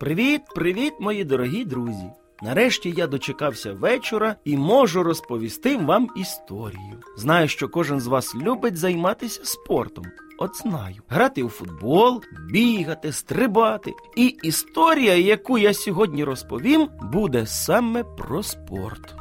Привіт, привіт, мої дорогі друзі! Нарешті я дочекався вечора і можу розповісти вам історію. Знаю, що кожен з вас любить займатися спортом. От знаю, грати у футбол, бігати, стрибати. І історія, яку я сьогодні розповім, буде саме про спорт.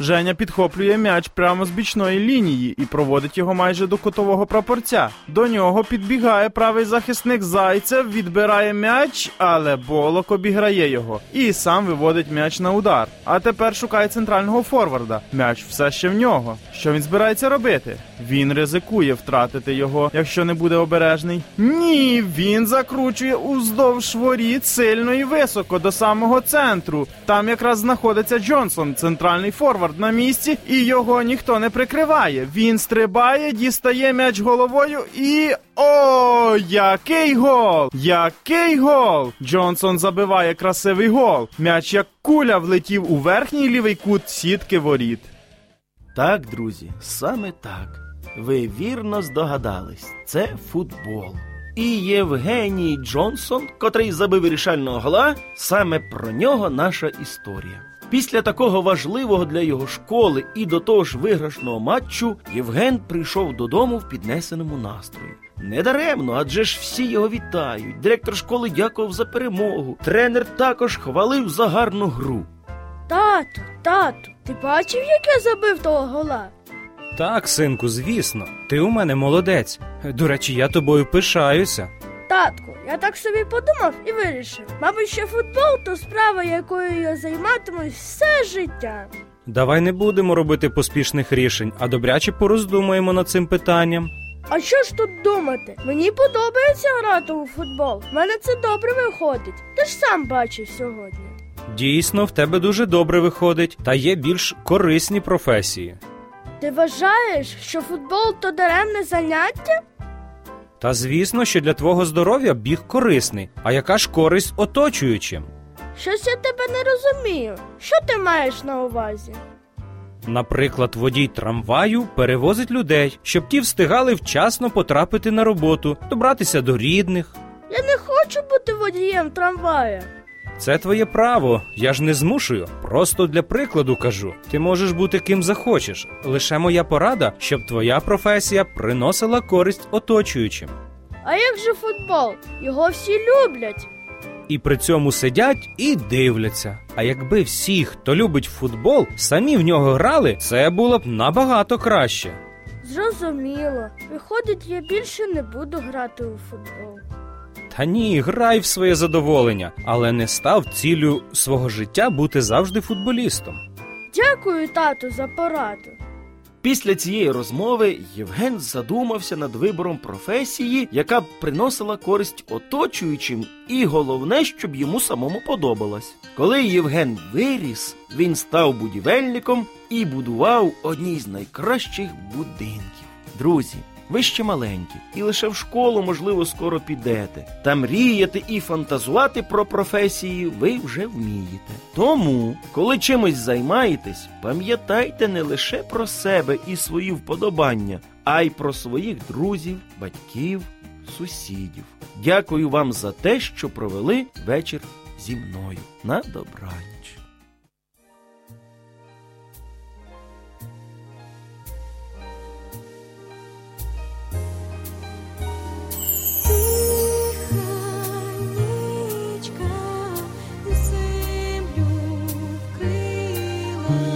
Женя підхоплює м'яч прямо з бічної лінії і проводить його майже до кутового прапорця. До нього підбігає правий захисник зайцев, відбирає м'яч, але болок обіграє його і сам виводить м'яч на удар. А тепер шукає центрального форварда. М'яч все ще в нього. Що він збирається робити? Він ризикує втратити його, якщо не буде обережний. Ні, він закручує уздовж воріт сильно і високо до самого центру. Там якраз знаходиться Джонсон, центральний форвард на місці, і його ніхто не прикриває. Він стрибає, дістає м'яч головою і. О, який гол! Який гол! Джонсон забиває красивий гол. М'яч як куля влетів у верхній лівий кут сітки воріт. Так, друзі, саме так. Ви вірно здогадались, це футбол. І Євгеній Джонсон, котрий забив вирішального гола, саме про нього наша історія. Після такого важливого для його школи і до того ж виграшного матчу Євген прийшов додому в піднесеному настрої. Недаремно, адже ж всі його вітають. Директор школи дякував за перемогу. Тренер також хвалив за гарну гру. Тату, тату, ти бачив, як я забив того гола? Так, синку, звісно, ти у мене молодець. До речі, я тобою пишаюся. Татку, я так собі подумав і вирішив. Мабуть, що футбол то справа, якою я займатимусь все життя. Давай не будемо робити поспішних рішень, а добряче пороздумаємо над цим питанням. А що ж тут думати? Мені подобається грати у футбол. В мене це добре виходить. Ти ж сам бачив сьогодні. Дійсно, в тебе дуже добре виходить, та є більш корисні професії. Ти вважаєш, що футбол то даремне заняття? Та звісно, що для твого здоров'я біг корисний, а яка ж користь оточуючим? Щось я тебе не розумію. Що ти маєш на увазі? Наприклад, водій трамваю перевозить людей, щоб ті встигали вчасно потрапити на роботу, добратися до рідних. Я не хочу бути водієм трамвая. Це твоє право, я ж не змушую. Просто для прикладу кажу. Ти можеш бути ким захочеш. Лише моя порада, щоб твоя професія приносила користь оточуючим. А як же футбол? Його всі люблять. І при цьому сидять і дивляться. А якби всі, хто любить футбол, самі в нього грали, це було б набагато краще. Зрозуміло. Виходить, я більше не буду грати у футбол. Та ні, грай в своє задоволення, але не став ціллю свого життя бути завжди футболістом. Дякую, тату, за пораду. Після цієї розмови Євген задумався над вибором професії, яка б приносила користь оточуючим, і головне, щоб йому самому подобалась. Коли Євген виріс, він став будівельником і будував одні з найкращих будинків. Друзі, ви ще маленькі, і лише в школу, можливо, скоро підете. Та мріяти і фантазувати про професії ви вже вмієте. Тому, коли чимось займаєтесь, пам'ятайте не лише про себе і свої вподобання, а й про своїх друзів, батьків, сусідів. Дякую вам за те, що провели вечір зі мною. На добраніч. Thank you.